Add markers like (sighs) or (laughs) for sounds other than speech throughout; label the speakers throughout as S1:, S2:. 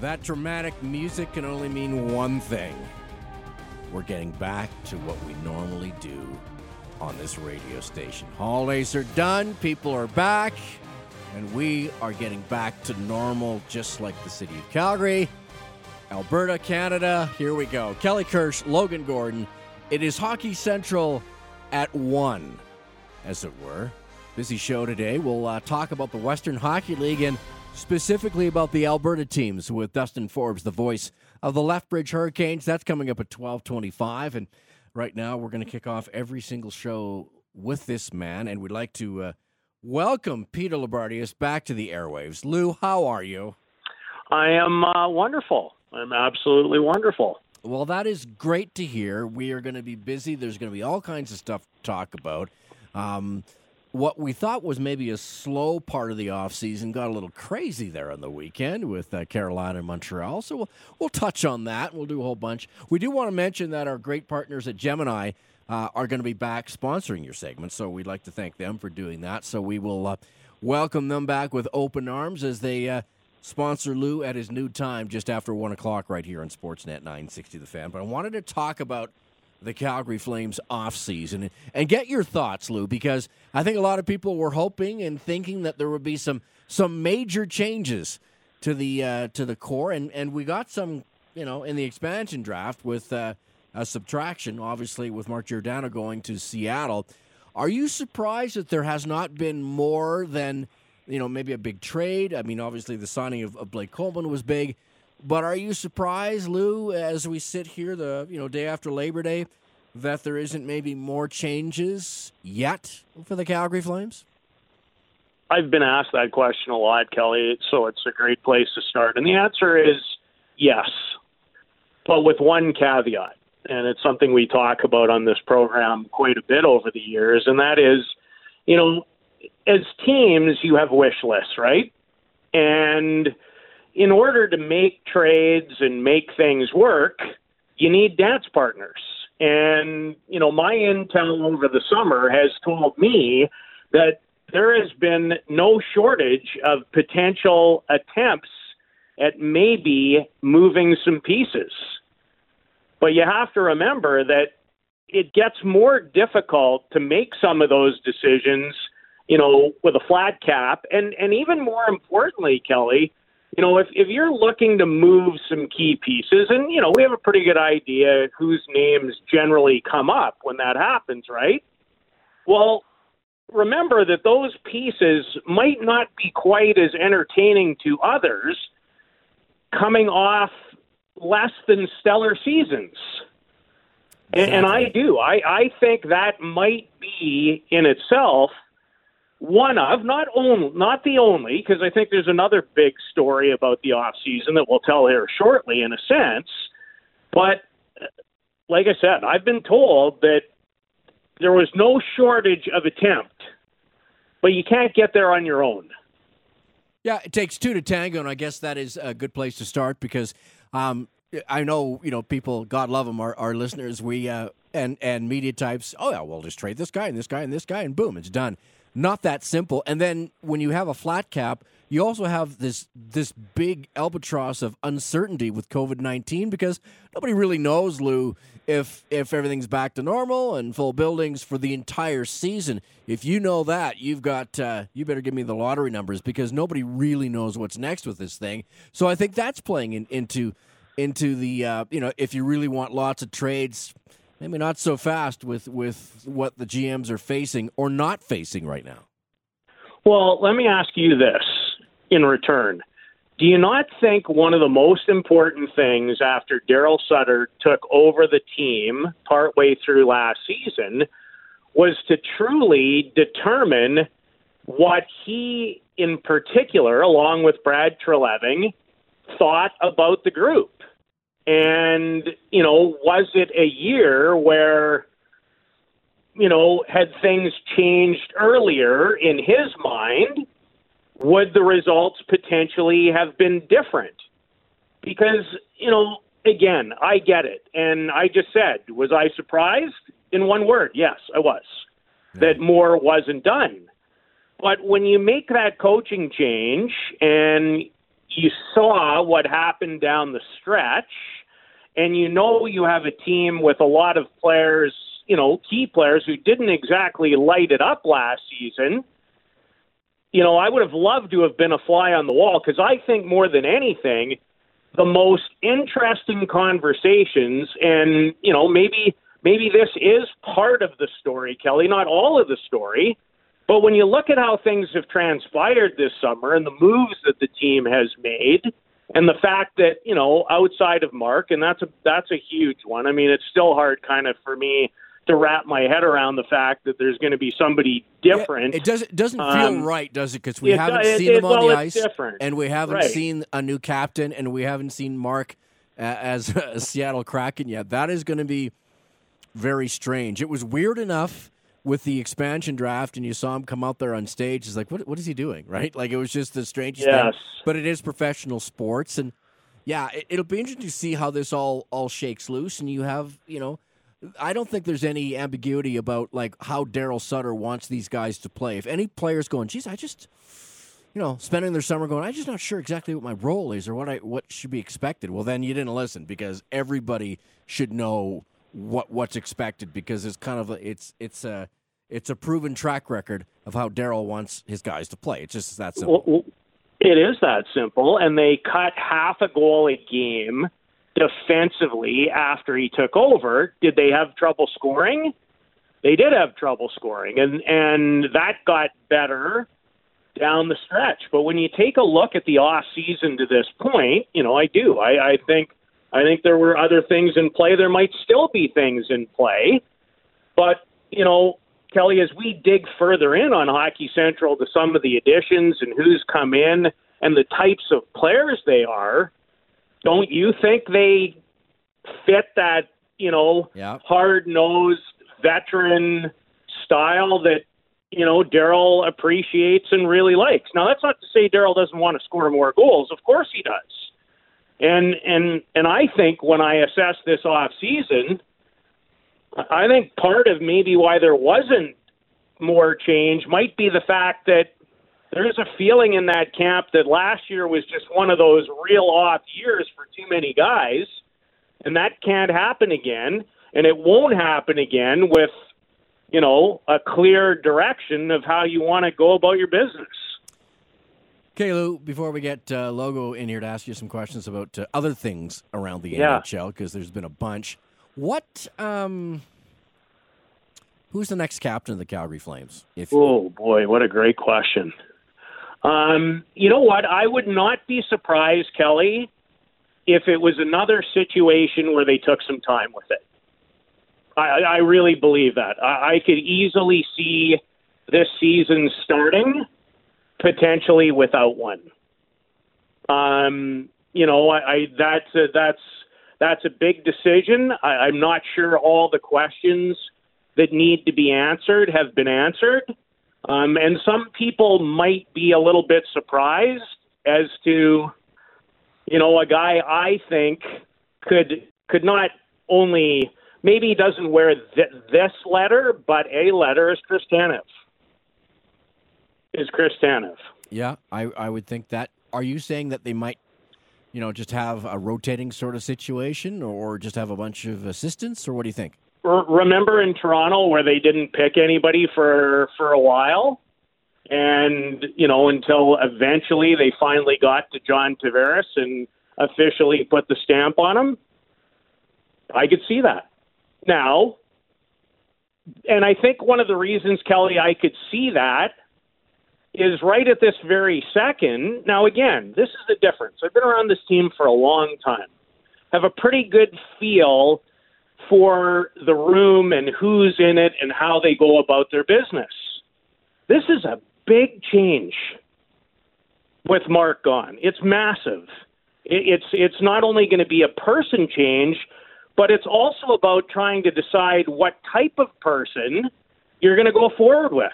S1: That dramatic music can only mean one thing. We're getting back to what we normally do on this radio station. Holidays are done, people are back, and we are getting back to normal just like the city of Calgary, Alberta, Canada. Here we go. Kelly Kirsch, Logan Gordon. It is Hockey Central at 1, as it were. Busy show today. We'll uh, talk about the Western Hockey League and specifically about the Alberta teams with Dustin Forbes, the voice of the Lethbridge Hurricanes. That's coming up at 1225. And right now we're going to kick off every single show with this man. And we'd like to uh, welcome Peter Loubardias back to the airwaves. Lou, how are you?
S2: I am uh, wonderful. I'm absolutely wonderful.
S1: Well, that is great to hear. We are going to be busy. There's going to be all kinds of stuff to talk about. Um, what we thought was maybe a slow part of the offseason got a little crazy there on the weekend with uh, Carolina and Montreal. So we'll, we'll touch on that. We'll do a whole bunch. We do want to mention that our great partners at Gemini uh, are going to be back sponsoring your segment. So we'd like to thank them for doing that. So we will uh, welcome them back with open arms as they uh, sponsor Lou at his new time just after 1 o'clock right here on Sportsnet 960 The Fan. But I wanted to talk about the Calgary Flames off season and get your thoughts, Lou, because I think a lot of people were hoping and thinking that there would be some some major changes to the uh, to the core, and and we got some, you know, in the expansion draft with uh, a subtraction, obviously with Mark Giordano going to Seattle. Are you surprised that there has not been more than you know maybe a big trade? I mean, obviously the signing of, of Blake Coleman was big. But are you surprised, Lou, as we sit here the you know day after Labor Day, that there isn't maybe more changes yet for the Calgary Flames?
S2: I've been asked that question a lot, Kelly, so it's a great place to start. And the answer is yes, but with one caveat. And it's something we talk about on this program quite a bit over the years, and that is, you know, as teams, you have wish lists, right? And in order to make trades and make things work, you need dance partners. And, you know, my intel over the summer has told me that there has been no shortage of potential attempts at maybe moving some pieces. But you have to remember that it gets more difficult to make some of those decisions, you know, with a flat cap. And, and even more importantly, Kelly, you know, if, if you're looking to move some key pieces, and, you know, we have a pretty good idea whose names generally come up when that happens, right? Well, remember that those pieces might not be quite as entertaining to others coming off less than stellar seasons. And, and I do. I, I think that might be in itself – one of, not only, not the only, because I think there's another big story about the off season that we'll tell here shortly, in a sense. But like I said, I've been told that there was no shortage of attempt, but you can't get there on your own.
S1: Yeah, it takes two to tango, and I guess that is a good place to start because um, I know you know people. God love them, our, our listeners. We uh, and and media types. Oh yeah, we'll just trade this guy and this guy and this guy, and boom, it's done not that simple. And then when you have a flat cap, you also have this this big albatross of uncertainty with COVID nineteen because nobody really knows, Lou, if if everything's back to normal and full buildings for the entire season. If you know that, you've got uh, you better give me the lottery numbers because nobody really knows what's next with this thing. So I think that's playing in, into into the uh, you know if you really want lots of trades maybe not so fast with with what the GMs are facing or not facing right now.
S2: Well, let me ask you this in return. Do you not think one of the most important things after Daryl Sutter took over the team partway through last season was to truly determine what he, in particular, along with Brad Treliving, thought about the group? And, you know, was it a year where, you know, had things changed earlier in his mind, would the results potentially have been different? Because, you know, again, I get it. And I just said, was I surprised? In one word, yes, I was. Yeah. That more wasn't done. But when you make that coaching change and you saw what happened down the stretch, and you know you have a team with a lot of players, you know, key players who didn't exactly light it up last season. You know, I would have loved to have been a fly on the wall because I think more than anything, the most interesting conversations, and you know, maybe maybe this is part of the story, Kelly, not all of the story. But when you look at how things have transpired this summer and the moves that the team has made, and the fact that you know outside of Mark, and that's a that's a huge one. I mean, it's still hard, kind of, for me to wrap my head around the fact that there's going to be somebody different.
S1: Yeah, it does. It doesn't feel um, right, does it? Because we
S2: it,
S1: haven't
S2: it,
S1: seen
S2: it,
S1: them on
S2: well,
S1: the ice,
S2: different.
S1: and we haven't
S2: right.
S1: seen a new captain, and we haven't seen Mark uh, as (laughs) a Seattle Kraken yet. That is going to be very strange. It was weird enough with the expansion draft and you saw him come out there on stage, it's like, what, what is he doing? (laughs) Right? Like, it was just the strangest
S2: yes.
S1: thing. But it is professional sports. And yeah, it, will be interesting to see how this all, all shakes loose. And you have, you know, I don't think there's any ambiguity about like how Daryl Sutter wants these guys to play. If any player's going, geez, I just, you know, spending their summer going, I'm just not sure exactly what my role is or what I what should be expected. Well, then you didn't listen because everybody should know what what's expected because it's kind of it's it's a it's a proven track record of how Daryl wants his guys to play. It's just that simple.
S2: Well, it is that simple, and they cut half a goal a game defensively after he took over. Did they have trouble scoring? They did have trouble scoring, and and that got better down the stretch. But when you take a look at the off season to this point, you know, I do. I, I think I think there were other things in play. There might still be things in play, but you know, Kelly, as we dig further in on Hockey Central to some of the additions and who's come in and the types of players they are, don't you think they fit that, you know,
S1: yeah.
S2: hard nosed veteran style that, you know, Daryl appreciates and really likes? Now that's not to say Daryl doesn't want to score more goals. Of course he does. And and and I think when I assess this off season, I think part of maybe why there wasn't more change might be the fact that there's a feeling in that camp that last year was just one of those real off years for too many guys, and that can't happen again, and it won't happen again with you know a clear direction of how you want to go about your business.
S1: Okay, Lou, before we get uh, Logo in here to ask you some questions about uh, other things around the
S2: yeah.
S1: NHL, because there's been a bunch. What um who's the next captain of the Calgary Flames?
S2: If Oh boy, what a great question. Um, you know what? I would not be surprised, Kelly, if it was another situation where they took some time with it. I, I really believe that. I, I could easily see this season starting potentially without one. Um, you know, I, I that's a, that's that's a big decision. I, I'm not sure all the questions that need to be answered have been answered. Um, and some people might be a little bit surprised as to, you know, a guy I think could could not only maybe he doesn't wear th- this letter, but a letter is Chris Tanev. Is Chris Tanev?
S1: Yeah, I I would think that. Are you saying that they might you know, just have a rotating sort of situation or just have a bunch of assistants, or what do you think?
S2: Remember in Toronto where they didn't pick anybody for for a while, and you know until eventually they finally got to John Tavares and officially put the stamp on him. I could see that now, and I think one of the reasons Kelly I could see that is right at this very second. Now, again, this is the difference. I've been around this team for a long time, have a pretty good feel for the room and who's in it and how they go about their business. This is a big change with Mark gone. It's massive. It's it's not only going to be a person change, but it's also about trying to decide what type of person you're going to go forward with.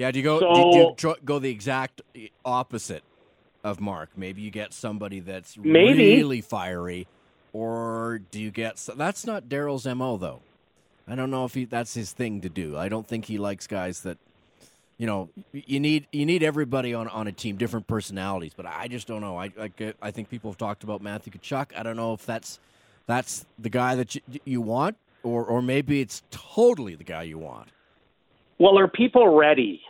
S1: Yeah, do you go so, do, do you go the exact opposite of Mark? Maybe you get somebody that's
S2: maybe.
S1: really fiery, or do you get that's not Daryl's mo though. I don't know if he, that's his thing to do. I don't think he likes guys that you know, you need you need everybody on, on a team, different personalities. But I just don't know. I I, I think people have talked about Matthew Tkachuk. I don't know if that's that's the guy that you, you want, or or maybe it's totally the guy you want.
S2: Well, are people ready?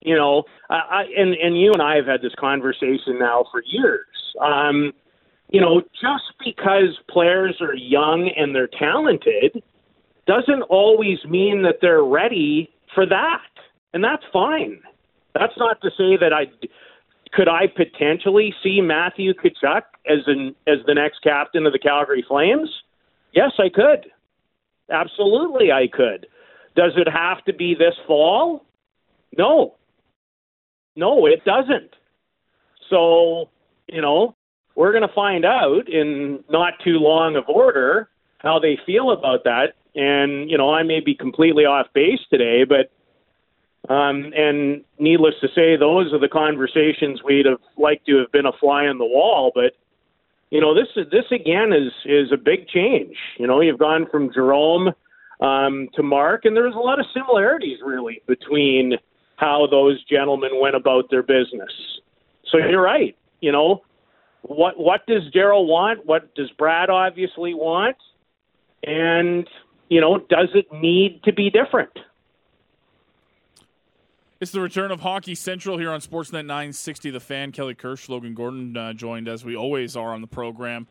S2: You know, I, and and you and I have had this conversation now for years. Um, you know, just because players are young and they're talented doesn't always mean that they're ready for that and that's fine. That's not to say that I could I potentially see Matthew Tkachuk as an as the next captain of the Calgary Flames. Yes, I could. Absolutely, I could. Does it have to be this fall? No. No, it doesn't. So, you know, we're going to find out in not too long of order how they feel about that. And, you know, I may be completely off base today, but um, and needless to say, those are the conversations we'd have liked to have been a fly on the wall. But you know, this is this again is is a big change. You know, you've gone from Jerome um, to Mark, and there's a lot of similarities really between how those gentlemen went about their business. So you're right. You know, what what does Daryl want? What does Brad obviously want? And you know, does it need to be different?
S3: It's the return of Hockey Central here on Sportsnet 960. The fan, Kelly Kirsch, Logan Gordon, uh, joined as we always are on the program.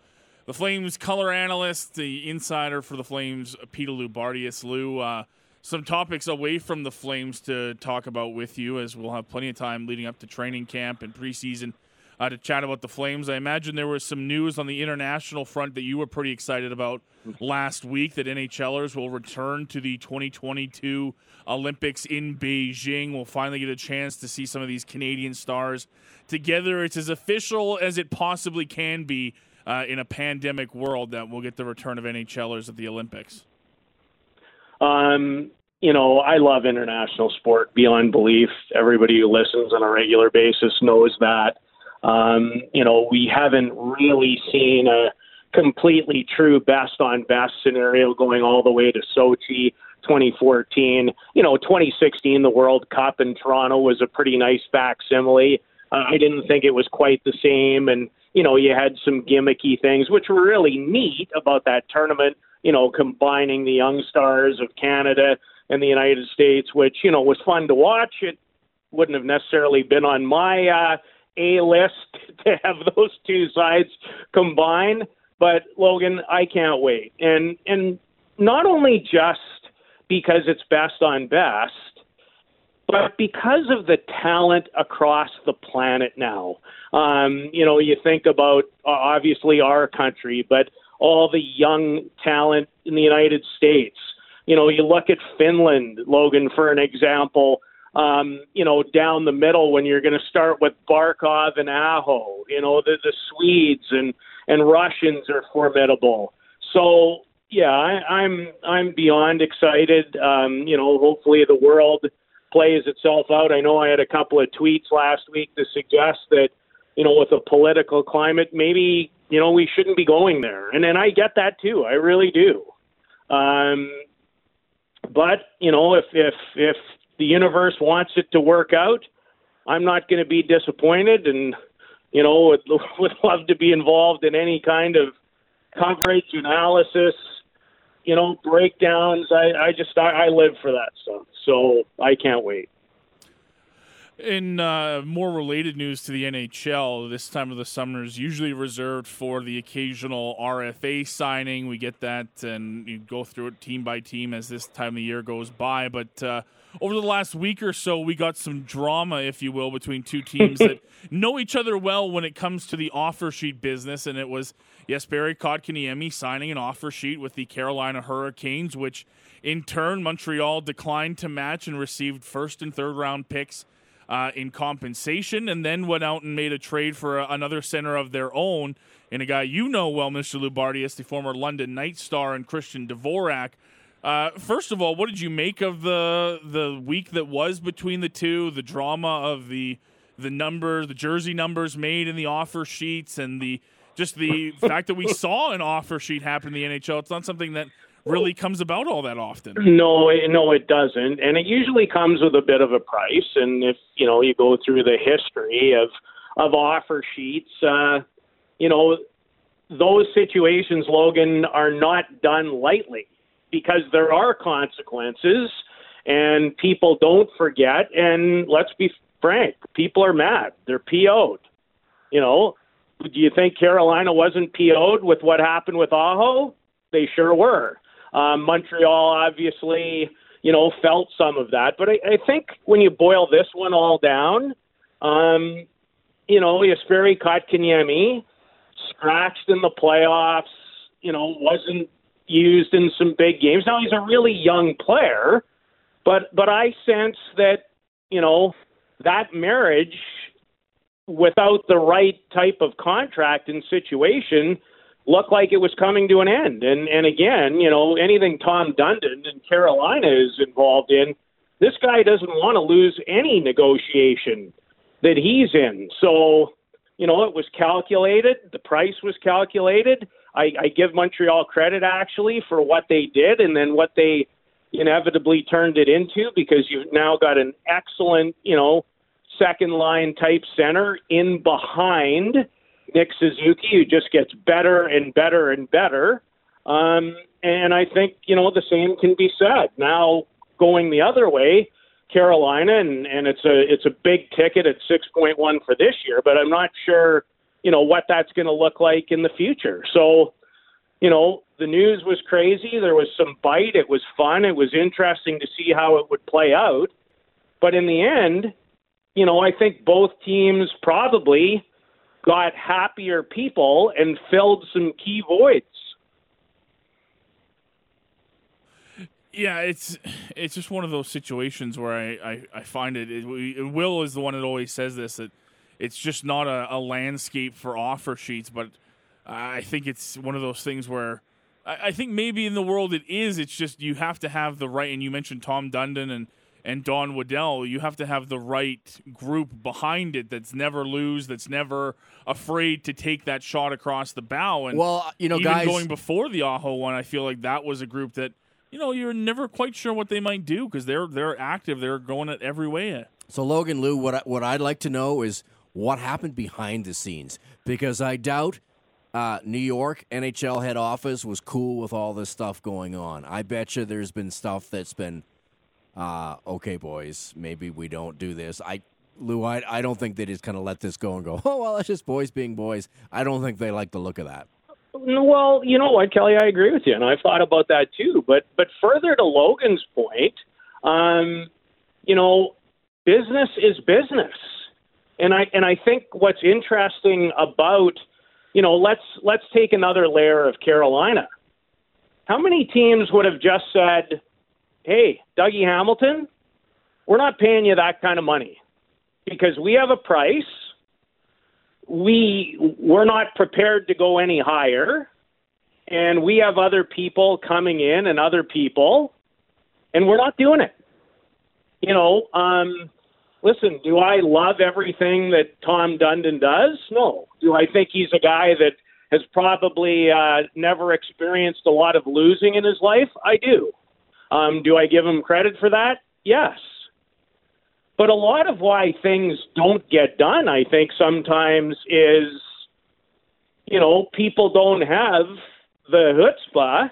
S3: The Flames color analyst, the insider for the Flames, Peter Loubardias. Lou, uh, some topics away from the Flames to talk about with you, as we'll have plenty of time leading up to training camp and preseason uh, to chat about the Flames. I imagine there was some news on the international front that you were pretty excited about last week that NHLers will return to the 2022 Olympics in Beijing. We'll finally get a chance to see some of these Canadian stars together. It's as official as it possibly can be uh, in a pandemic world that we'll get the return of NHLers at the Olympics.
S2: Um, you know, I love international sport beyond belief. Everybody who listens on a regular basis knows that. Um, you know, we haven't really seen a completely true best on best scenario going all the way to Sochi 2014. You know, 2016, the World Cup in Toronto was a pretty nice facsimile. Uh, I didn't think it was quite the same. And, you know, you had some gimmicky things, which were really neat about that tournament, you know, combining the young stars of Canada and the United States, which, you know, was fun to watch. It wouldn't have necessarily been on my uh, a list (laughs) to have those two sides combine. But Logan, I can't wait. And and not only just because it's best on best, but because of the talent across the planet now. Um, you know, you think about uh, obviously our country, but all the young talent in the United States. You know, you look at Finland, Logan, for an example um, you know, down the middle when you're going to start with Barkov and Aho. You know, the, the Swedes and and Russians are formidable. So yeah, I, I'm I'm beyond excited. Um, you know, hopefully the world plays itself out. I know I had a couple of tweets last week to suggest that you know, with the political climate, maybe you know we shouldn't be going there, and and I get that too. I really do. Um, but you know, if if if the universe wants it to work out, I'm not going to be disappointed, and you know would (laughs) would love to be involved in any kind of coverage analysis, you know, breakdowns. I I just I, I live for that stuff, so I can't wait.
S3: In uh, more related news to the NHL, this time of the summer is usually reserved for the occasional RFA signing. We get that and you go through it team by team as this time of the year goes by. But uh, over the last week or so, we got some drama, if you will, between two teams (laughs) that know each other well when it comes to the offer sheet business. And it was, Jesperi Kotkaniemi signing an offer sheet with the Carolina Hurricanes, which in turn, Montreal declined to match and received first and third round picks uh, in compensation, and then went out and made a trade for a, another center of their own, and a guy you know well, Mr. Loubardias, the former London Knight star, and Christian Dvorak. Uh, first of all, what did you make of the the week that was between the two? The drama of the the number, the jersey numbers made in the offer sheets, and the just the fact that we (laughs) saw an offer sheet happen in the NHL. It's not something that really comes about all that often.
S2: No, no, it doesn't, and it usually comes with a bit of a price. And if you know you go through the history of of offer sheets, uh, you know those situations, Logan, are not done lightly because there are consequences, and people don't forget. And let's be frank, people are mad; they're PO'd. You know, do you think Carolina wasn't PO'd with what happened with Aho? They sure were. Um, Montreal obviously, you know, felt some of that. But I, I think when you boil this one all down, um, you know, Jesperi Kotkaniemi scratched in the playoffs, you know, wasn't used in some big games. Now he's a really young player, but but I sense that, you know, that marriage without the right type of contract and situation looked like it was coming to an end. And and again, you know, anything Tom Dundon and Carolina is involved in, this guy doesn't want to lose any negotiation that he's in. So, you know, it was calculated. The price was calculated. I, I give Montreal credit actually for what they did and then what they inevitably turned it into because you've now got an excellent, you know, second line type center in behind Nick Suzuki, who just gets better and better and better. Um, and I think you know the same can be said now. Going the other way, Carolina, and, and it's a it's a big ticket at six point one for this year, but I'm not sure you know what that's going to look like in the future. So, you know, the news was crazy. There was some bite. It was fun. It was interesting to see how it would play out. But in the end, you know, I think both teams probably got happier people and filled some key voids.
S3: Yeah, it's it's just one of those situations where I, I, I find it, it, Will is the one that always says this that it's just not a, a, landscape for offer sheets, but I think it's one of those things where I, I think maybe in the world it is. It's just you have to have the right. And you mentioned Tom Dundon and and Don Waddell, you have to have the right group behind it that's never lose, that's never afraid to take that shot across the bow. And
S1: well, you know,
S3: even
S1: guys,
S3: going before the Aho one, I feel like that was a group that you know you're never quite sure what they might do because they're they're active, they're going at every way.
S1: So Logan Lou, what I, what I'd like to know is what happened behind the scenes because I doubt. Uh, New York NHL head office was cool with all this stuff going on. I bet you there's been stuff that's been uh, okay, boys, maybe we don't do this. I, Lou, I, I don't think they just kind of let this go and go, (laughs) oh, well, it's just boys being boys. I don't think they like the look of that.
S2: Well, you know what, Kelly, I agree with you, and I've thought about that too. But but further to Logan's point, um, you know, business is business, and I and I think what's interesting about, you know, let's let's take another layer of Carolina. How many teams would have just said, hey, Dougie Hamilton, we're not paying you that kind of money because we have a price. We we're not prepared to go any higher, and we have other people coming in and other people, and we're not doing it. You know, um, listen, do I love everything that Tom Dundon does? No. Do I think he's a guy that has probably uh, never experienced a lot of losing in his life? I do. Um, do I give him credit for that? Yes. But a lot of why things don't get done, I think, sometimes is, you know, people don't have the chutzpah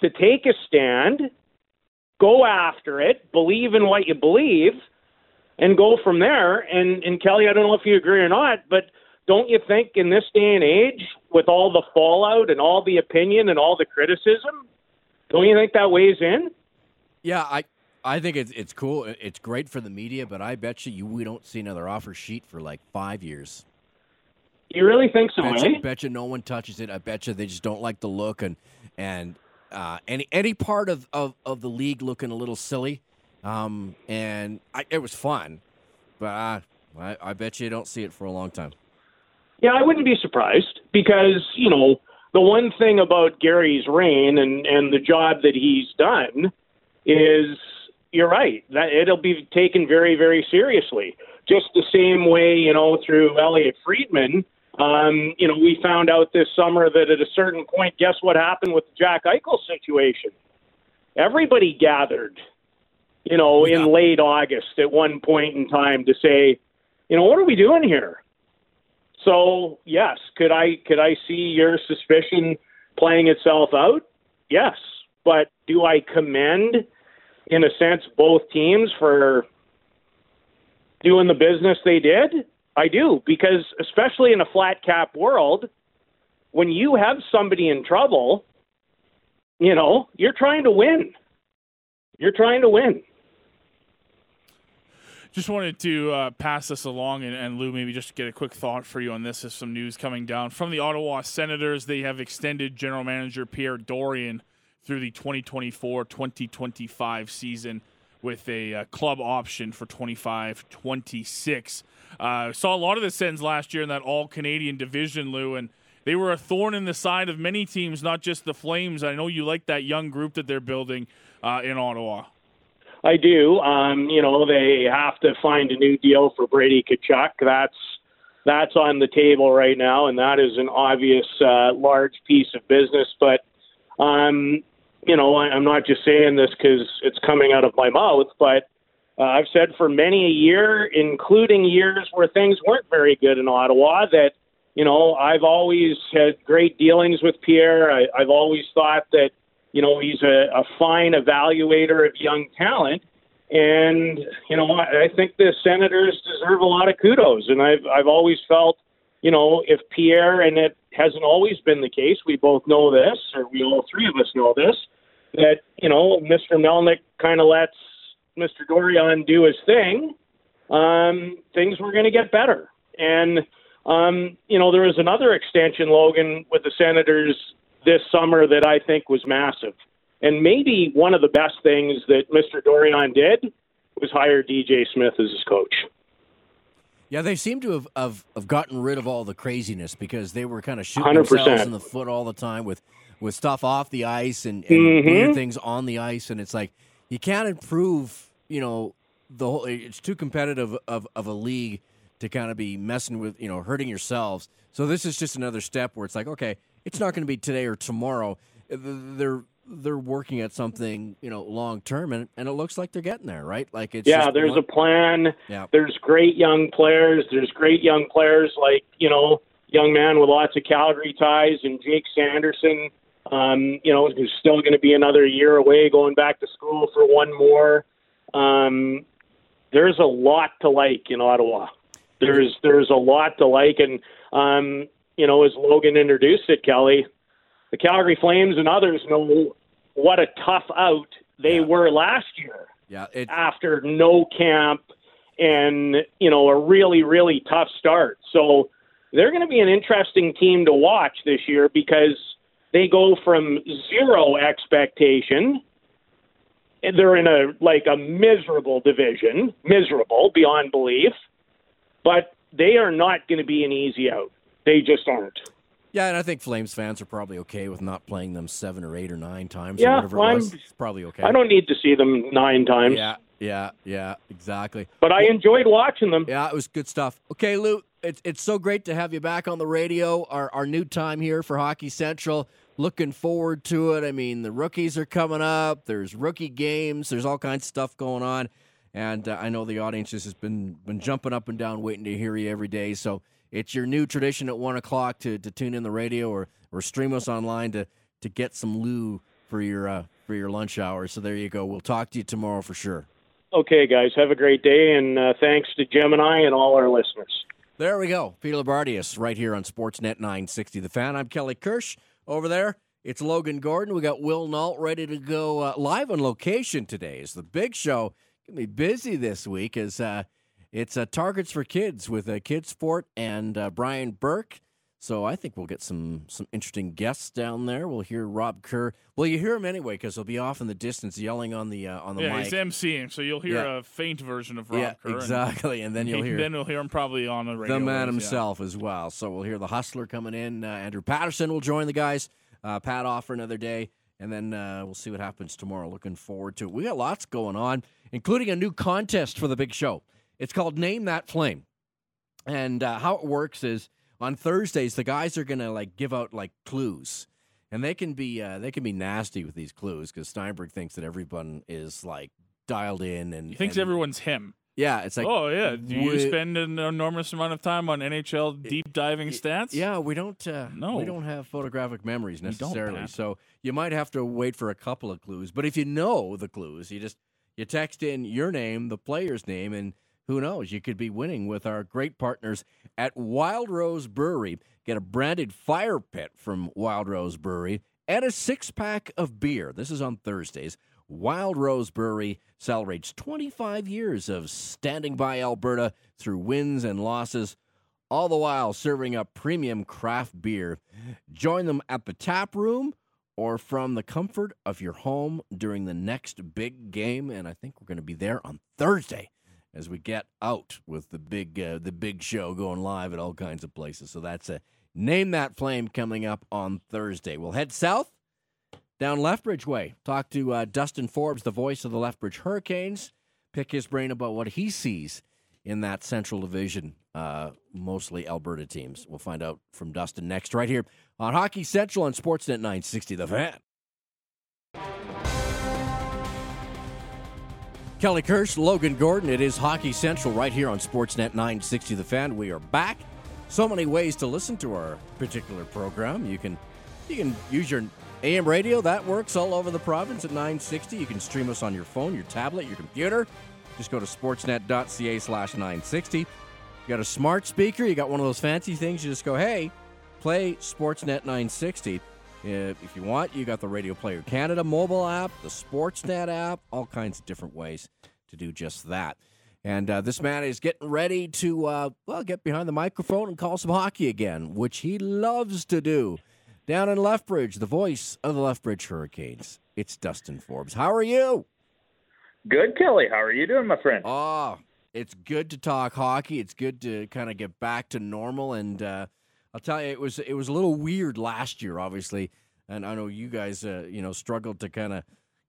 S2: to take a stand, go after it, believe in what you believe, and go from there. And, and Kelly, I don't know if you agree or not, but don't you think in this day and age, with all the fallout and all the opinion and all the criticism, don't you think that weighs in?
S1: Yeah, I I think it's it's cool. It's great for the media, but I bet you, you we don't see another offer sheet for like five years.
S2: You really think so?
S1: Bet,
S2: eh?
S1: you, bet you no one touches it. I bet you they just don't like the look and and uh, any any part of, of, of the league looking a little silly. Um, and I, it was fun, but uh, I I bet you don't see it for a long time.
S2: Yeah, I wouldn't be surprised because you know the one thing about Gary's reign and and the job that he's done is you're right that it'll be taken very very seriously. Just the same way you know through Elliotte Friedman, Um, you know, we found out this summer that at a certain point, guess what happened with the Jack Eichel situation? Everybody gathered, you know,
S1: Yeah.
S2: in late August at one point in time to say, you know, what are we doing here? So yes, could I could I see your suspicion playing itself out? Yes, but do I commend, in a sense, both teams for doing the business they did? I do because especially in a flat cap world, when you have somebody in trouble, you know you're trying to win. You're trying to win.
S3: Just wanted to uh, pass this along, and, and Lou, maybe just get a quick thought for you on this. As some news coming down from the Ottawa Senators, they have extended General Manager Pierre Dorion through the 2024-2025 season with a uh, club option for 25-26. Uh, saw a lot of the Sens last year in that All Canadian division, Lou, and they were a thorn in the side of many teams, not just the Flames. I know you like that young group that they're building uh, in Ottawa.
S2: I do. Um, you know, they have to find a new deal for Brady Tkachuk. That's that's on the table right now, and that is an obvious uh, large piece of business. But um, you know, I, I'm not just saying this because it's coming out of my mouth, but uh, I've said for many a year, including years where things weren't very good in Ottawa, that you know I've always had great dealings with Pierre. I, I've always thought that you know he's a, a fine evaluator of young talent, and you know I, I think the Senators deserve a lot of kudos. And I've I've always felt, you know, if Pierre and it hasn't always been the case, we both know this, or we all three of us know this, that you know Mr. Melnyk kind of lets Mr. Dorion do his thing, um, things were going to get better. And, um, you know, there was another extension, Logan, with the Senators this summer that I think was massive. And maybe one of the best things that Mr. Dorion did was hire DJ Smith as his coach.
S1: Yeah, they seem to have, have, have gotten rid of all the craziness because they were kind of shooting
S2: 100%.
S1: themselves in the foot all the time with, with stuff off the ice and, and
S2: Mhm.
S1: weird things on the ice. And it's like, you can't improve, you know, the whole, it's too competitive of, of a league to kind of be messing with, you know, hurting yourselves. So this is just another step where it's like, okay, it's not going to be today or tomorrow. They're, they're working at something, you know, long term, and, and it looks like they're getting there, right? Like it's
S2: Yeah, there's
S1: one-
S2: a plan.
S1: Yeah.
S2: There's great young players. There's great young players like, you know, young man with lots of Calgary ties and Jake Sanderson, um, you know, who's still going to be another year away going back to school for one more. Um, there's a lot to like in Ottawa. There's there's a lot to like and um, you know, as Logan introduced it, Kelly, the Calgary Flames and others know what a tough out they
S1: Yeah.
S2: were last year
S1: yeah, it,
S2: after no camp and you know a really really tough start. So they're going to be an interesting team to watch this year because they go from zero expectation and they're in a like a miserable division, miserable beyond belief, but they are not going to be an easy out. They just aren't.
S1: Yeah, and I think Flames fans are probably okay with not playing them seven or eight or nine times
S2: Yeah,
S1: or whatever
S2: well,
S1: it was. It's probably okay.
S2: I don't need to see them nine times,
S1: Yeah, yeah, yeah, exactly.
S2: but I enjoyed watching them.
S1: Yeah, it was good stuff. Okay, Lou, it's it's so great to have you back on the radio. Our our new time here for Hockey Central. Looking forward to it. I mean, the rookies are coming up. There's rookie games. There's all kinds of stuff going on, and uh, I know the audience has been been jumping up and down, waiting to hear you every day. So it's your new tradition at one o'clock to, to tune in the radio or or stream us online to to get some Lou for your uh, for your lunch hour. So there you go. We'll talk to you tomorrow for sure.
S2: Okay, guys, have a great day, and uh, thanks to Gemini and all our listeners.
S1: There we go. Peter Loubardias right here on Sportsnet 960 The Fan. I'm Kelly Kirsch. Over there, it's Logan Gordon. We got Will Nault ready to go uh, live on location today. It's the big show. Going to be busy this week as uh, it's uh, Targets for Kids with uh, Kid Sport and uh, Brian Burke. So I think we'll get some some interesting guests down there. We'll hear Rob Kerr. Well, you hear him anyway because he'll be off in the distance yelling on the uh, on the
S3: yeah,
S1: mic.
S3: he's MCing, so you'll hear
S1: Yeah.
S3: a faint version of Rob
S1: yeah,
S3: Kerr. and
S1: exactly. And then you'll hear
S3: Then we'll hear him probably on the radio.
S1: the man
S3: waves, yeah.
S1: himself as well. So we'll hear the hustler coming in. Uh, Andrew Patterson will join the guys. Uh, Pat off for another day, and then uh, we'll see what happens tomorrow. Looking forward to it. We got lots going on, including a new contest for the big show. It's called Name That Flame, and uh, how it works is on Thursdays, the guys are gonna like give out like clues, and they can be uh, they can be nasty with these clues because Steinberg thinks that everyone is like dialed in and
S3: He thinks
S1: and-
S3: everyone's him.
S1: Yeah, it's like
S3: oh yeah, do you
S1: we-
S3: spend an enormous amount of time on NHL deep diving stats?
S1: Yeah, we don't. Uh,
S3: No.
S1: we don't have photographic memories necessarily. So you might have to wait for a couple of clues. But if you know the clues, you just you text in your name, the player's name, and who knows, you could be winning with our great partners at Wild Rose Brewery. Get a branded fire pit from Wild Rose Brewery and a six pack of beer. This is on Thursdays. Wild Rose Brewery celebrates 25 years of standing by Alberta through wins and losses all the while serving up premium craft beer. Join them at the tap room or from the comfort of your home during the next big game. And I think we're going to be there on Thursday as we get out with the big uh, the big show going live at all kinds of places. So that's a name that flame coming up on Thursday. We'll head south down Lethbridge Way. Talk to uh, Dustin Forbes, the voice of the Lethbridge Hurricanes. Pick his brain about what he sees in that Central Division, uh, mostly Alberta teams. We'll find out from Dustin next, right here on Hockey Central on Sportsnet 960 The Fan. Kelly Kirsch, Logan Gordon. It is Hockey Central right here on Sportsnet 960 The Fan. We are back. So many ways to listen to our particular program. You can you can use your AM radio. That works all over the province at 960. You can stream us on your phone, your tablet, your computer. Just go to sportsnet.ca slash 960. You got a smart speaker. You got one of those fancy things. You just go, hey, play Sportsnet 960. If you want, you got the Radio Player Canada mobile app, the Sportsnet app, all kinds of different ways to do just that. And uh, this man is getting ready to, uh, well, get behind the microphone and call some hockey again, which he loves to do. Down in Lethbridge, the voice of the Lethbridge Hurricanes, it's Dustin Forbes. How are you?
S4: Good, Kelly. How are you doing, my friend?
S1: Oh, it's good to talk hockey. It's good to kind of get back to normal. And uh, I'll tell you, it was it was a little weird last year, obviously. And I know you guys, uh, you know, struggled to kind of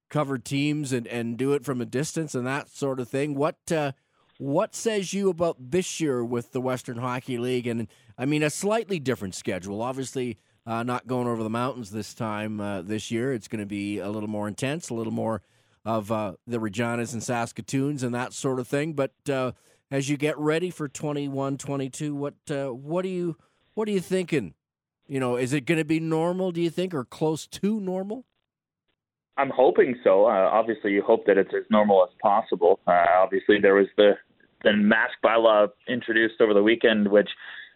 S1: cover teams and, and do it from a distance and that sort of thing. What uh, what says you about this year with the Western Hockey League? And I mean, a slightly different schedule. Obviously, uh, not going over the mountains this time uh, this year. It's going to be a little more intense, a little more of uh, the Reginas and Saskatoons and that sort of thing. But uh, as you get ready for 21, 22, what uh, what are you what are you thinking? You know, is it going to be normal? Do you think, or close to normal?
S4: I'm hoping so. Uh, obviously, you hope that it's as normal as possible. Uh, obviously, there was the the mask bylaw introduced over the weekend, which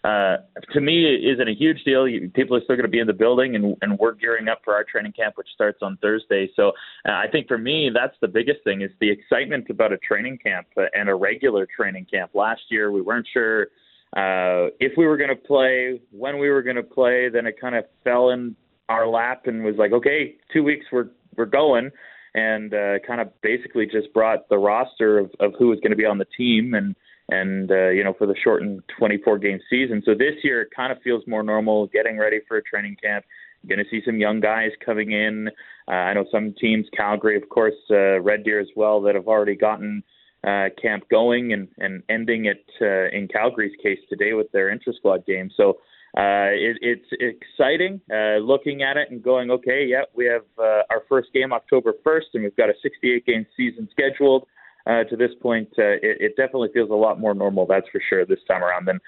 S4: uh, to me isn't a huge deal. You, people are still going to be in the building, and, and we're gearing up for our training camp, which starts on Thursday. So uh, I think for me, that's the biggest thing is the excitement about a training camp uh, and a regular training camp. Last year, we weren't sure uh, if we were going to play, when we were going to play. Then it kind of fell in our lap and was like, okay, two weeks we're we're going, and uh, kind of basically just brought the roster of, of who was going to be on the team and and uh, you know for the shortened 24 game season. So this year it kind of feels more normal, getting ready for a training camp. Going to see some young guys coming in. Uh, I know some teams, Calgary, of course, uh, Red Deer as well, that have already gotten uh, camp going and, and ending it uh, in Calgary's case today with their intra squad game. So uh, it, it's exciting uh, looking at it and going, okay, yeah, we have uh, our first game October 1st, and we've got a 68 game season scheduled. Uh, to this point, it, it definitely feels a lot more normal, that's for sure, this time around than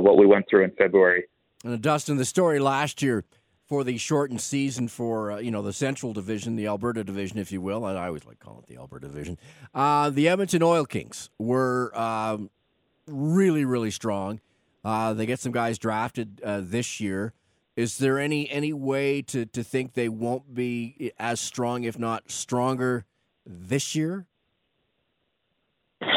S4: what we went through in February.
S1: And Dustin, the story last year for the shortened season for uh, you know the Central Division, the Alberta Division, if you will. I always like calling it the Alberta Division. Uh, the Edmonton Oil Kings were um, really, really strong. Uh, they get some guys drafted uh, this year. Is there any any way to, to think they won't be as strong, if not stronger, this year?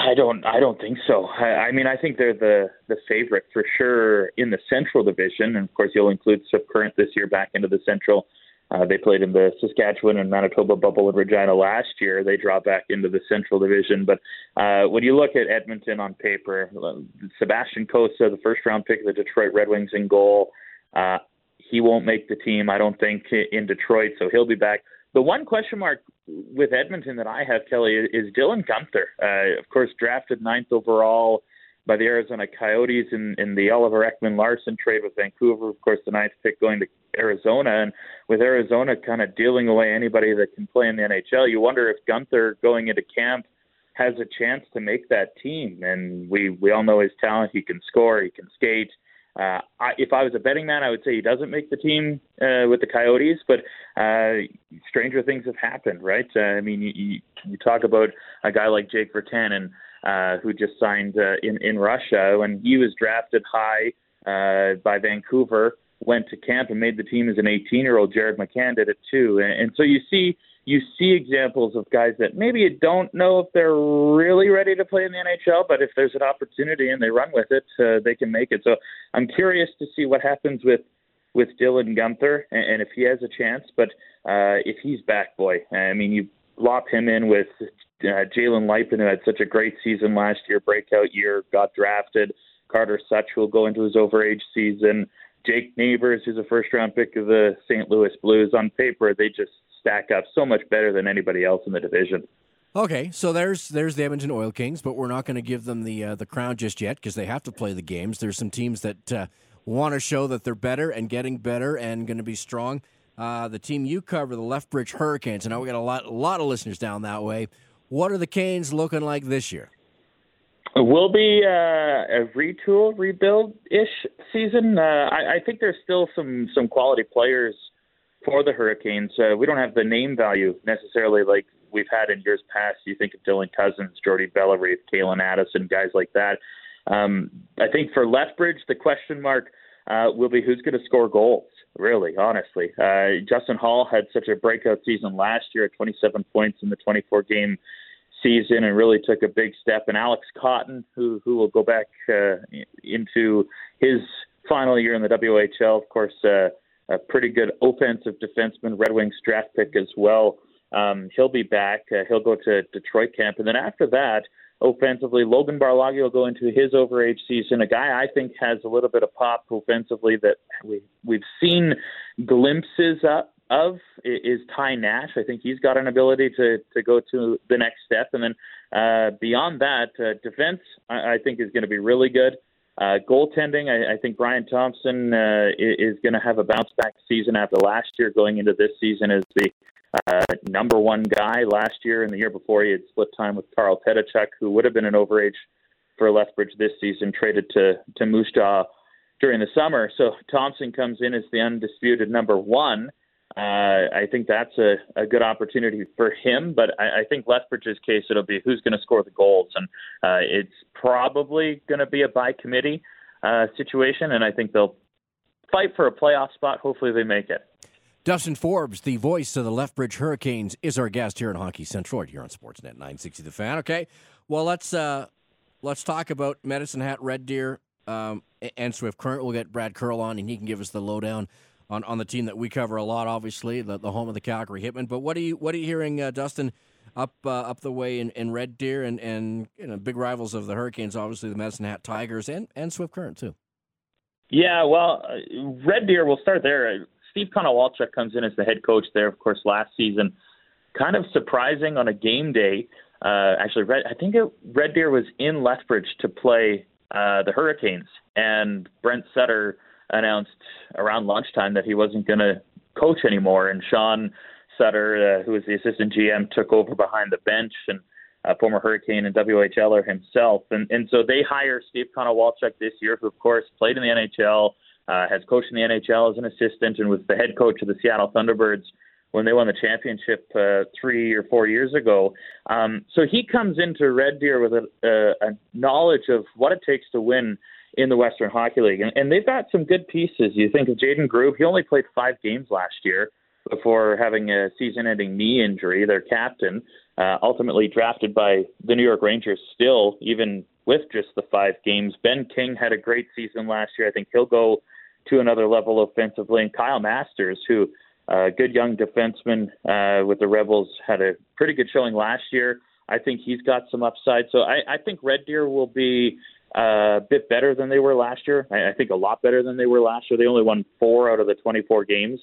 S4: I don't. I don't think so. I, I mean, I think they're the the favorite for sure in the Central Division, and of course, you'll include Swift Current this year back into the Central. Uh, they played in the Saskatchewan and Manitoba bubble in Regina last year. They drop back into the Central Division. But uh, when you look at Edmonton on paper, Sebastian Cossa, the first round pick of the Detroit Red Wings in goal, uh, he won't make the team, I don't think, in Detroit, so he'll be back. The one question mark with Edmonton that I have, Kelly, is Dylan Guenther. Uh, of course, drafted ninth overall by the Arizona Coyotes in, in the Oliver Ekman Larsson trade with Vancouver. Of course, the ninth pick going to Arizona, and with Arizona kind of dealing away anybody that can play in the NHL, you wonder if Guenther going into camp has a chance to make that team. And we we all know his talent. He can score. He can skate. Uh, I, if I was a betting man, I would say he doesn't make the team uh, with the Coyotes. But uh, stranger things have happened, right? Uh, I mean, you, you, you talk about a guy like Jake Virtanen, uh, who just signed uh, in in Russia, when he was drafted high uh, by Vancouver, went to camp and made the team as an 18 year old. Jared McCann did it too, and, and so you see you see examples of guys that maybe you don't know if they're really ready to play in the NHL, but if there's an opportunity and they run with it, uh, they can make it. So I'm curious to see what happens with with Dylan Guenther and, and if he has a chance. But uh, if he's back, boy, I mean, you lop him in with uh, Jalen Luypen, who had such a great season last year, breakout year, got drafted. Carter Souch will go into his overage season. Jake Neighbors, who's a first round pick of the St. Louis Blues. On paper, they just stack up so much better than anybody else in the division.
S1: Okay, so there's there's the Edmonton Oil Kings, but we're not going to give them the uh, the crown just yet because they have to play the games. There's some teams that uh, want to show that they're better and getting better and going to be strong. Uh, the team you cover, the Lethbridge Hurricanes, and I know we got a lot a lot of listeners down that way. What are the Canes looking like this year?
S4: It will be uh, a retool, rebuild ish season. Uh, I, I think there's still some some quality players for the Hurricanes. Uh, we don't have the name value necessarily like we've had in years past. You think of Dylan Cozens, Jordy Bellerive, Calen Addison, guys like that. Um, I think for Lethbridge, the question mark uh, will be who's going to score goals. Really, honestly, uh, Justin Hall had such a breakout season last year at 27 points in the 24 game season and really took a big step. And Alex Cotton, who who will go back uh, into his final year in the WHL, of course. Uh, a pretty good offensive defenseman, Red Wings draft pick as well. Um, he'll be back. Uh, he'll go to Detroit camp, and then after that, offensively, Logan Barlage will go into his overage season. A guy I think has a little bit of pop offensively that we we've seen glimpses of is Ty Nash. I think he's got an ability to to go to the next step, and then uh, beyond that, uh, defense I, I think is going to be really good. Uh, goaltending, I, I think Bryan Thomson uh, is, going to have a bounce back season after last year. Going into this season as the uh, number one guy last year and the year before, he had split time with Carl Pedicek, who would have been an overage for Lethbridge this season, traded to to Moose Jaw during the summer. So Thompson comes in as the undisputed number one. Uh, I think that's a, a good opportunity for him, but I, I think Lethbridge's case it'll be who's going to score the goals, and uh, it's probably going to be a by committee uh, situation, and I think they'll fight for a playoff spot. Hopefully, they make it.
S1: Dustin Forbes, the voice of the Lethbridge Hurricanes, is our guest here on Hockey Central here on Sportsnet 960 The Fan. Okay, well let's uh, let's talk about Medicine Hat, Red Deer, um, and Swift Current. We'll get Brad Curl on, and he can give us the lowdown on, on the team that we cover a lot, obviously, the, the home of the Calgary Hitmen. But what are you what are you hearing, uh, Dustin, up uh, up the way in, in Red Deer and, and you know, big rivals of the Hurricanes, obviously the Medicine Hat Tigers and, and Swift Current, too?
S4: Yeah, well, uh, Red Deer, we'll start there. Steve Konowalchuk comes in as the head coach there, of course, last season. Kind of surprising on a game day. Uh, actually, Red, I think it, Red Deer was in Lethbridge to play uh, the Hurricanes, and Brent Sutter announced around lunchtime that he wasn't going to coach anymore. And Shaun Sutter, uh, who was the assistant GM, took over behind the bench and uh, former Hurricane and WHLer himself. And and so they hire Steve Konowalchuk this year, who of course played in the NHL, uh, has coached in the NHL as an assistant, and was the head coach of the Seattle Thunderbirds when they won the championship uh, three or four years ago. Um, so he comes into Red Deer with a, a, a knowledge of what it takes to win in the Western Hockey League. And, and they've got some good pieces. You think of Jayden Grube, he only played five games last year before having a season ending knee injury, their captain, uh, ultimately drafted by the New York Rangers still, even with just the five games. Ben King had a great season last year. I think he'll go to another level offensively. And Kyle Masters, who a uh, good young defenseman uh, with the Rebels, had a pretty good showing last year. I think he's got some upside. So I, I think Red Deer will be a bit better than they were last year. I, I think a lot better than they were last year. They only won four out of the 24 games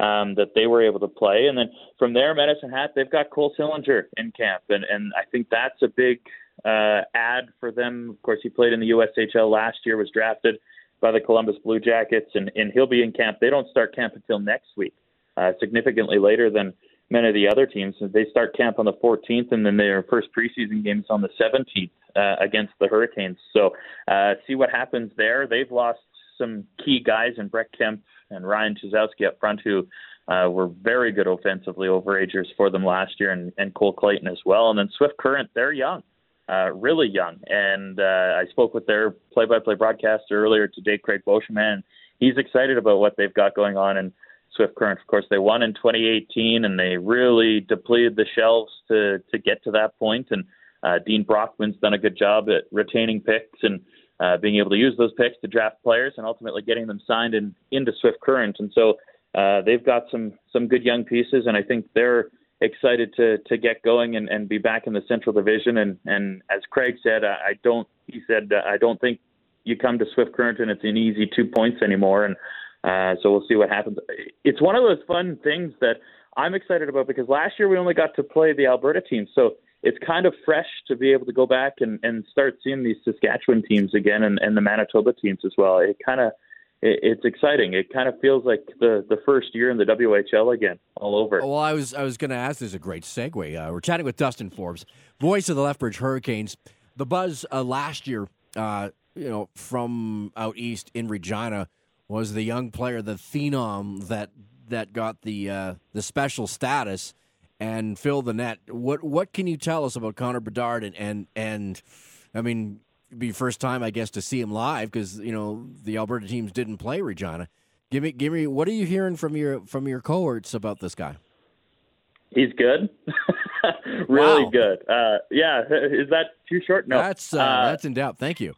S4: um, that they were able to play, and then from there, Medicine Hat they've got Cole Sillinger in camp, and and I think that's a big uh, add for them. Of course, he played in the USHL last year, was drafted by the Columbus Blue Jackets, and, and he'll be in camp. They don't start camp until next week, uh, significantly later than many of the other teams. They start camp on the 14th, and then their first preseason game is on the 17th uh, against the Hurricanes. So uh, see what happens there. They've lost some key guys in Brett Kemp and Ryan Chyzowski up front who uh, were very good offensively overagers for them last year, and, and Cole Clayton as well. And then Swift Current, they're young, uh, really young. And uh, I spoke with their play-by-play broadcaster earlier today, Craig Beauchemin. He's excited about what they've got going on in Swift Current. Of course, they won in 2018, and they really depleted the shelves to to get to that point. And uh, Dean Brockman's done a good job at retaining picks and uh, being able to use those picks to draft players and ultimately getting them signed in, into Swift Current. And so uh, they've got some some good young pieces, and I think they're excited to to get going and, and be back in the Central Division. And and as Craig said, I, I don't. He said uh, I don't think you come to Swift Current and it's an easy two points anymore. And uh, so we'll see what happens. It's one of those fun things that I'm excited about because last year we only got to play the Alberta team, so it's kind of fresh to be able to go back and, and start seeing these Saskatchewan teams again and, and the Manitoba teams as well. It kind of it, it's exciting. It kind of feels like the the first year in the WHL again, all over.
S1: Well, I was I was going to ask. This is a great segue. Uh, we're chatting with Dustin Forbes, voice of the Lethbridge Hurricanes. The buzz uh, last year, uh, you know, from out east in Regina, was the young player, the phenom that that got the uh, the special status and fill the net. What what can you tell us about Connor Bedard and and, and I mean, be first time I guess to see him live because you know the Alberta teams didn't play Regina. Give me give me what are you hearing from your from your cohorts about this guy?
S4: He's good, (laughs) really
S1: Wow.
S4: good. Uh, yeah, is that too short? No,
S1: That's uh,
S4: Uh,
S1: that's in doubt. Thank you.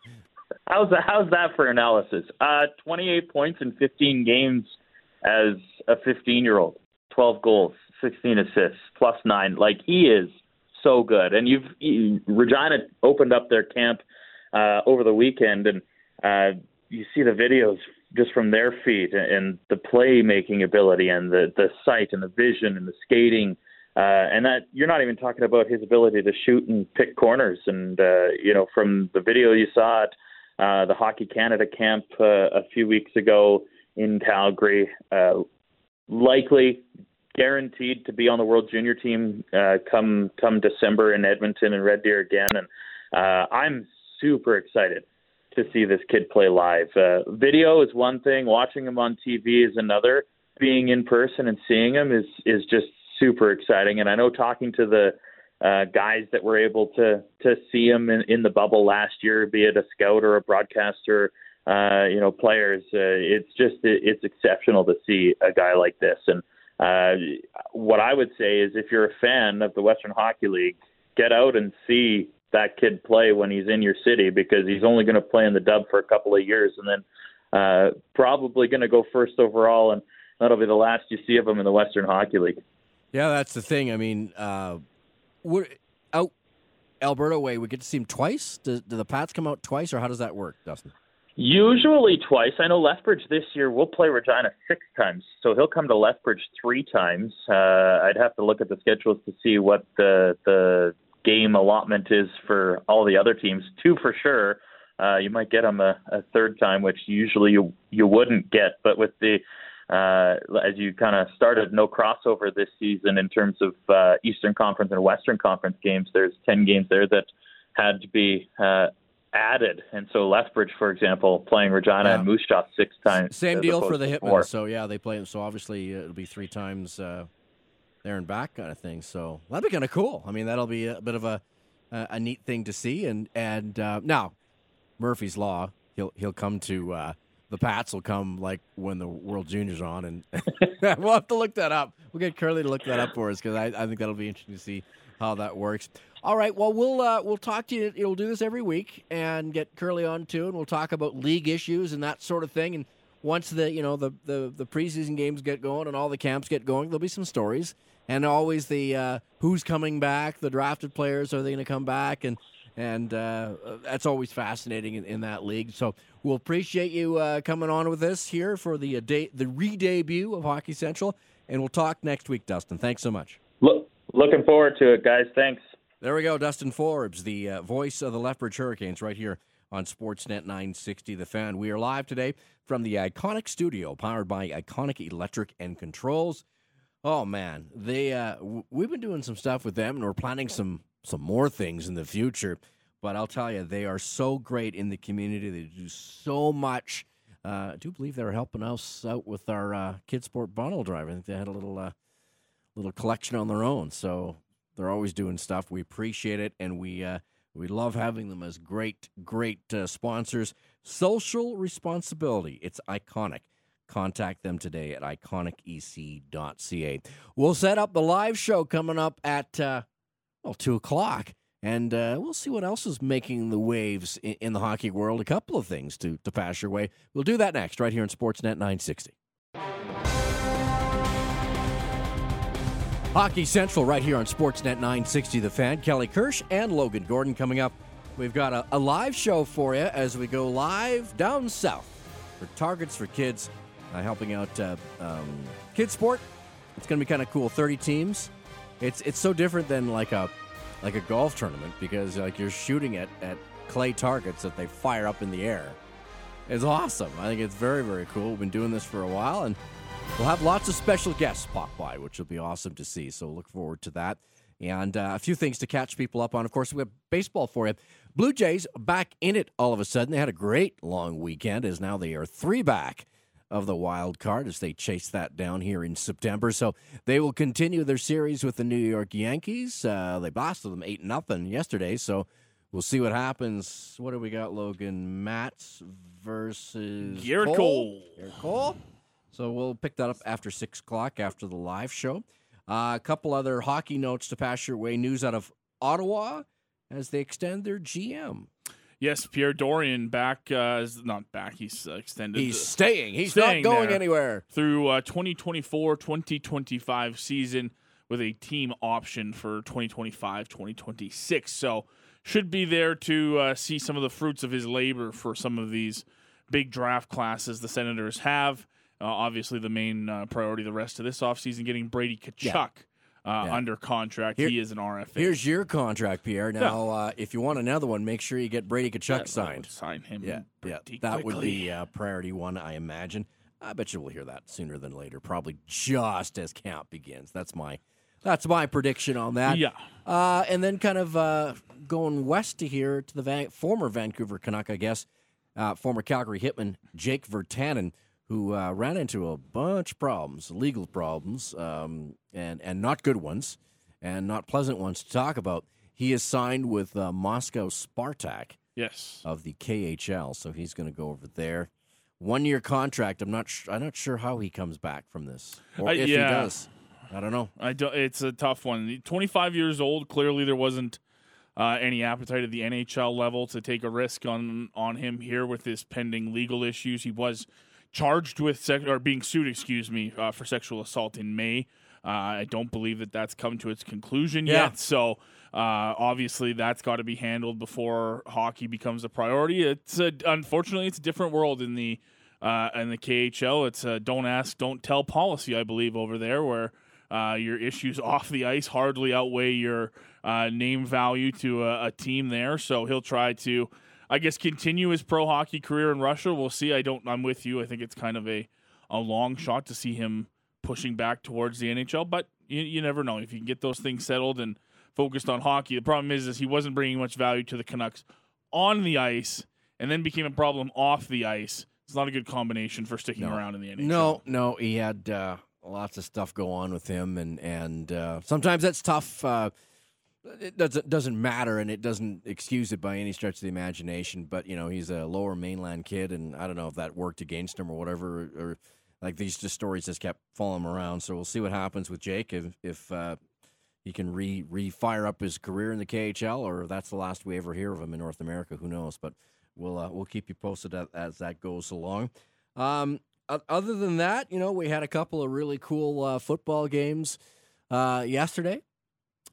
S4: How's that, how's that for analysis? Uh, 28 points in 15 games as a 15 year old, 12 goals, 16 assists, plus nine. Like he is so good. And you've you, Regina opened up their camp uh, over the weekend, and uh, you see the videos just from their feet and, and the playmaking ability and the the sight and the vision and the skating. Uh, and that you're not even talking about his ability to shoot and pick corners. And uh, you know, from the video you saw at uh, the Hockey Canada camp uh, a few weeks ago in Calgary, uh, likely guaranteed to be on the World Junior team uh, come come December in Edmonton and Red Deer again. And uh, I'm super excited to see this kid play live. Uh, video is one thing, watching him on TV is another. Being in person and seeing him is is just super exciting. And I know talking to the uh, guys that were able to to see him in, in the bubble last year, be it a scout or a broadcaster, uh, you know, players. Uh, it's just it, it's exceptional to see a guy like this. And uh, what I would say is, if you're a fan of the Western Hockey League, get out and see that kid play when he's in your city because he's only going to play in the Dub for a couple of years and then uh, probably going to go first overall, and that'll be the last you see of him in the Western Hockey League.
S1: Yeah, that's the thing. I mean, uh, we're out Alberta way. We get to see him twice. Do, do the Pats come out twice, or how does that work, Dustin?
S4: Usually twice. I know Lethbridge this year will play Regina six times, so he'll come to Lethbridge three times. Uh, I'd have to look at the schedules to see what the the game allotment is for all the other teams. Two for sure. Uh, you might get him a, a third time, which usually you you wouldn't get. But with the uh, as you kind of started, no crossover this season in terms of uh, Eastern Conference and Western Conference games. There's ten games there that had to be uh, added, and so Lethbridge, for example, playing Regina
S1: Yeah.
S4: and Moose Jaw six times.
S1: Same deal for the Hitmen. So yeah, they play. So obviously uh, it'll be three times uh, there and back kind of thing. So that'd be kind of cool. I mean, that'll be a bit of a a, a neat thing to see. And and uh, now Murphy's Law, he'll he'll come to uh, the Pats will come like when the World Juniors on, and (laughs) we'll have to look that up. We'll get Curly to look that up for us because I, I think that'll be interesting to see how that works. All right, well we'll uh, we'll talk to you. You'll do this every week and get Curly on too, and we'll talk about league issues and that sort of thing. And once the you know the the, the preseason games get going and all the camps get going, there'll be some stories and always the uh, who's coming back, the drafted players are they going to come back and and uh, that's always fascinating in, in that league. So we'll appreciate you uh, coming on with us here for the uh, day, the re-debut of Hockey Central, and we'll talk next week, Dustin. Thanks so much.
S4: Look, looking forward to it, guys. Thanks.
S1: There we go. Dustin Forbes, the uh, voice of the Lethbridge Hurricanes, right here on Sportsnet 960 The Fan. We are live today from the Iconic Studio, powered by Iconic Electric and Controls. Oh man, they uh, w- we've been doing some stuff with them, and we're planning some some more things in the future. But I'll tell you, they are so great in the community. They do so much. Uh, I do believe they're helping us out with our uh, Kid Sport bottle drive. I think they had a little uh, little collection on their own. So they're always doing stuff. We appreciate it, and we uh, we love having them as great great uh, sponsors. Social responsibility. It's iconic. Contact them today at iconicec.ca. We'll set up the live show coming up at uh, well two o'clock, and uh, we'll see what else is making the waves in, in the hockey world. A couple of things to to pass your way. We'll do that next, right here in Sportsnet 960. Hockey Central right here on Sportsnet 960 The Fan. Kelly Kirsch and Logan Gordon coming up. We've got a, a live show for you as we go live down south for Targets for Kids, uh, helping out uh, um, Kids Sport. It's going to be kind of cool. 30 teams. It's it's so different than like a like a golf tournament because like you're shooting at, at clay targets that they fire up in the air. It's awesome. I think it's very very cool. We've been doing this for a while and We'll have lots of special guests pop by, which will be awesome to see. So look forward to that. And uh, a few things to catch people up on. Of course, we have baseball for you. Blue Jays back in it all of a sudden. They had a great long weekend, as now they are three back of the wild card as they chase that down here in September. So they will continue their series with the New York Yankees. Uh, they blasted them eight nothing yesterday. So we'll see what happens. What do we got, Logan? Matz versus
S3: Gerrit
S1: Cole.
S3: Cole.
S1: Gerrit Cole. So we'll pick that up after six o'clock after the live show. Uh, a couple other hockey notes to pass your way. News out of Ottawa as they extend their GM.
S3: Yes, Pierre Dorion back, uh, is not back. He's uh, extended.
S1: He's
S3: uh,
S1: staying. He's
S3: staying
S1: not going anywhere.
S3: through uh, 2024-2025 season with a team option for 2025-2026. So should be there to uh, see some of the fruits of his labor for some of these big draft classes the Senators have. Uh, obviously, the main uh, priority the rest of this offseason getting Brady Tkachuk
S1: Yeah.
S3: uh,
S1: Yeah.
S3: under contract.
S1: Here-
S3: he is an RFA.
S1: Here's your contract, Pierre. Now, uh, if you want another one, make sure you get Brady Tkachuk
S3: Yeah,
S1: signed.
S3: Sign him.
S1: Yeah, yeah, that would be uh, priority one, I imagine. I bet you we'll hear that sooner than later, probably just as camp begins. That's my that's my prediction on that.
S3: Yeah.
S1: Uh, and then kind of uh, going west to here to the Van- former Vancouver Canuck, I guess, uh, former Calgary Hitman Jake Virtanen, who uh, ran into a bunch of problems, legal problems, um, and and not good ones, and not pleasant ones to talk about. He is signed with uh, Moscow Spartak
S3: Yes.
S1: of the KHL, so he's going to go over there. One year contract. I'm not. Sh- I'm not sure how he comes back from this, or
S3: Uh,
S1: if
S3: yeah.
S1: he does. I don't know.
S3: I don't, it's a tough one. 25 years old. Clearly, there wasn't uh, any appetite at the NHL level to take a risk on on him here with his pending legal issues. He was charged with sex or being sued, excuse me, uh, for sexual assault in May. Uh, I don't believe that that's come to its conclusion
S1: Yeah.
S3: yet. So uh, obviously, that's got to be handled before hockey becomes a priority. It's a, unfortunately it's a different world in the uh, in the KHL. It's a don't ask, don't tell policy, I believe, over there where uh, your issues (laughs) off the ice hardly outweigh your uh, name value to a, a team there. So he'll try to, I guess, continue his pro hockey career in Russia. We'll see. I don't. I'm with you. I think it's kind of a a long shot to see him pushing back towards the NHL, but you, you never know if you can get those things settled and focused on hockey. The problem is, is he wasn't bringing much value to the Canucks on the ice, and then became a problem off the ice. It's not a good combination for sticking
S1: No.
S3: around in the NHL.
S1: No, no, he had uh, lots of stuff go on with him, and and uh, sometimes that's tough. Uh, it doesn't doesn't matter, and it doesn't excuse it by any stretch of the imagination. But you know, he's a lower mainland kid, and I don't know if that worked against him or whatever, or, like these just stories just kept following him around. So we'll see what happens with Jake if if uh, he can re re fire up his career in the KHL, or that's the last we ever hear of him in North America. Who knows? But we'll uh, we'll keep you posted as, as that goes along. Um, other than that, you know, we had a couple of really cool uh, football games uh, yesterday,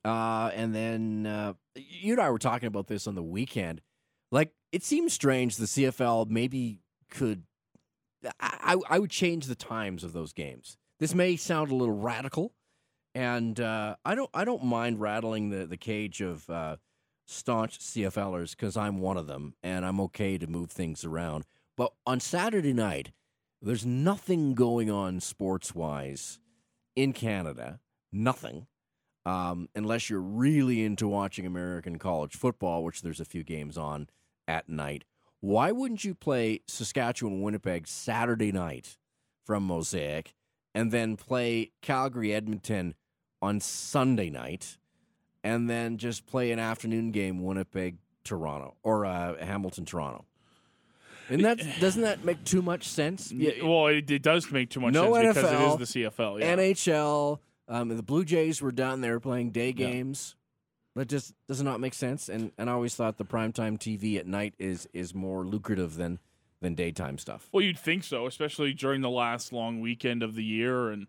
S1: uh, and then uh, you and I were talking about this on the weekend. Like, it seems strange the CFL maybe could. I, I would change the times of those games. This may sound a little radical, and uh, I don't I don't mind rattling the the cage of uh, staunch CFLers because I'm one of them, and I'm okay to move things around. But on Saturday night, there's nothing going on sports wise in Canada, nothing, um, unless you're really into watching American college football, which there's a few games on at night. Why wouldn't you play Saskatchewan Winnipeg Saturday night from Mosaic and then play Calgary Edmonton on Sunday night and then just play an afternoon game Winnipeg Toronto or uh, Hamilton Toronto? And that (sighs) doesn't that make too much sense?
S3: Yeah, well, it, it does make too much
S1: No
S3: sense because
S1: NFL,
S3: it is the CFL. Yeah.
S1: NHL, um, the Blue Jays were down there playing day games. That just does not make sense. And and I always thought the primetime TV at night is is more lucrative than than daytime stuff.
S3: Well, you'd think so, especially during the last long weekend of the year and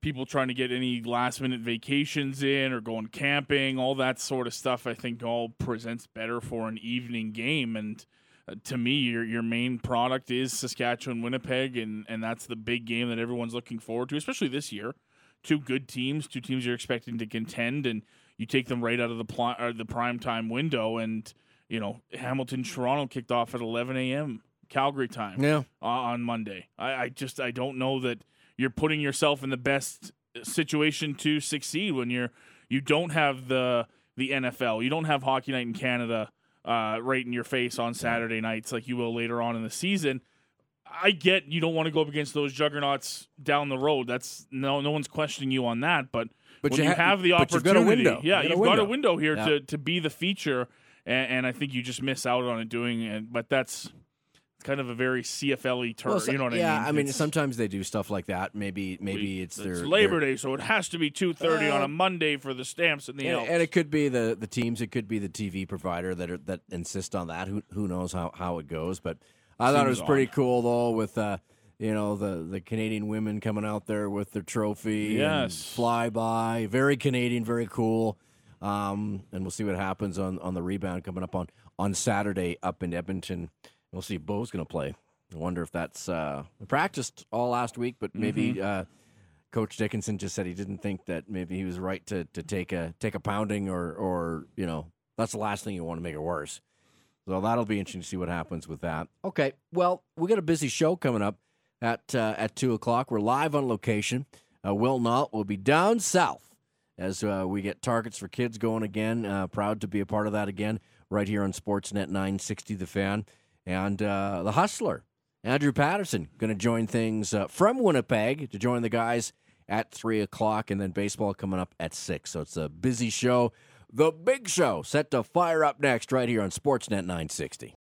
S3: people trying to get any last minute vacations in or going camping, all that sort of stuff. I think all presents better for an evening game. And uh, to me, your your main product is Saskatchewan Winnipeg, and and that's the big game that everyone's looking forward to, especially this year. Two good teams, two teams you're expecting to contend, and you take them right out of the pl- the prime time window. And you know, Hamilton Toronto kicked off at 11 a.m. Calgary time
S1: Yeah.
S3: uh, on Monday. I, I just I don't know that you're putting yourself in the best situation to succeed when you're you don't have the the NFL, you don't have Hockey Night in Canada uh, right in your face on Saturday nights like you will later on in the season. I get you don't want to go up against those juggernauts down the road. That's no no one's questioning you on that, but,
S1: But
S3: when
S1: you
S3: you, have the
S1: you've
S3: opportunity,
S1: window.
S3: yeah,
S1: You got a
S3: you've got a
S1: window.
S3: window here
S1: Yeah.
S3: to to be the feature, and, and I think you just miss out on it doing it. But that's kind of a very CFL-y term.
S1: Well, so-
S3: you know what
S1: yeah,
S3: I mean?
S1: I mean,
S3: It's-
S1: sometimes they do stuff like that. Maybe maybe it's their
S3: Labor
S1: their-
S3: Day, so it has to be two thirty on
S1: Uh,
S3: a Monday for the stamps and the
S1: And, and it could be the, the teams. It could be the TV provider that are, that insist on that. Who who knows how, how it goes? But I thought it was pretty
S3: odd.
S1: cool though with uh, you know the, the Canadian women coming out there with their trophy.
S3: Yes.
S1: fly by. Very Canadian. Very cool. Um, and we'll see what happens on, on the rebound coming up on, on Saturday up in Edmonton. We'll see if Bo's going to play. I wonder if that's uh, practiced all last week, but maybe
S3: Mm-hmm.
S1: uh, Coach Dickenson just said he didn't think that maybe he was right to, to take a take a pounding or or you know that's the last thing you want to make it worse. So that'll be interesting to see what happens with that. Okay, well we got a busy show coming up at uh, at two o'clock. We're live on location. Uh, Will Nault will be down south as uh, we get targets for kids going again. Uh, proud to be a part of that again right here on Sportsnet 960 The Fan and uh, the Hustler. Andrew Patterson going to join things uh, from Winnipeg to join the guys at 3 o'clock, and then baseball coming up at 6. So it's a busy show. The big show set to fire up next right here on Sportsnet 960.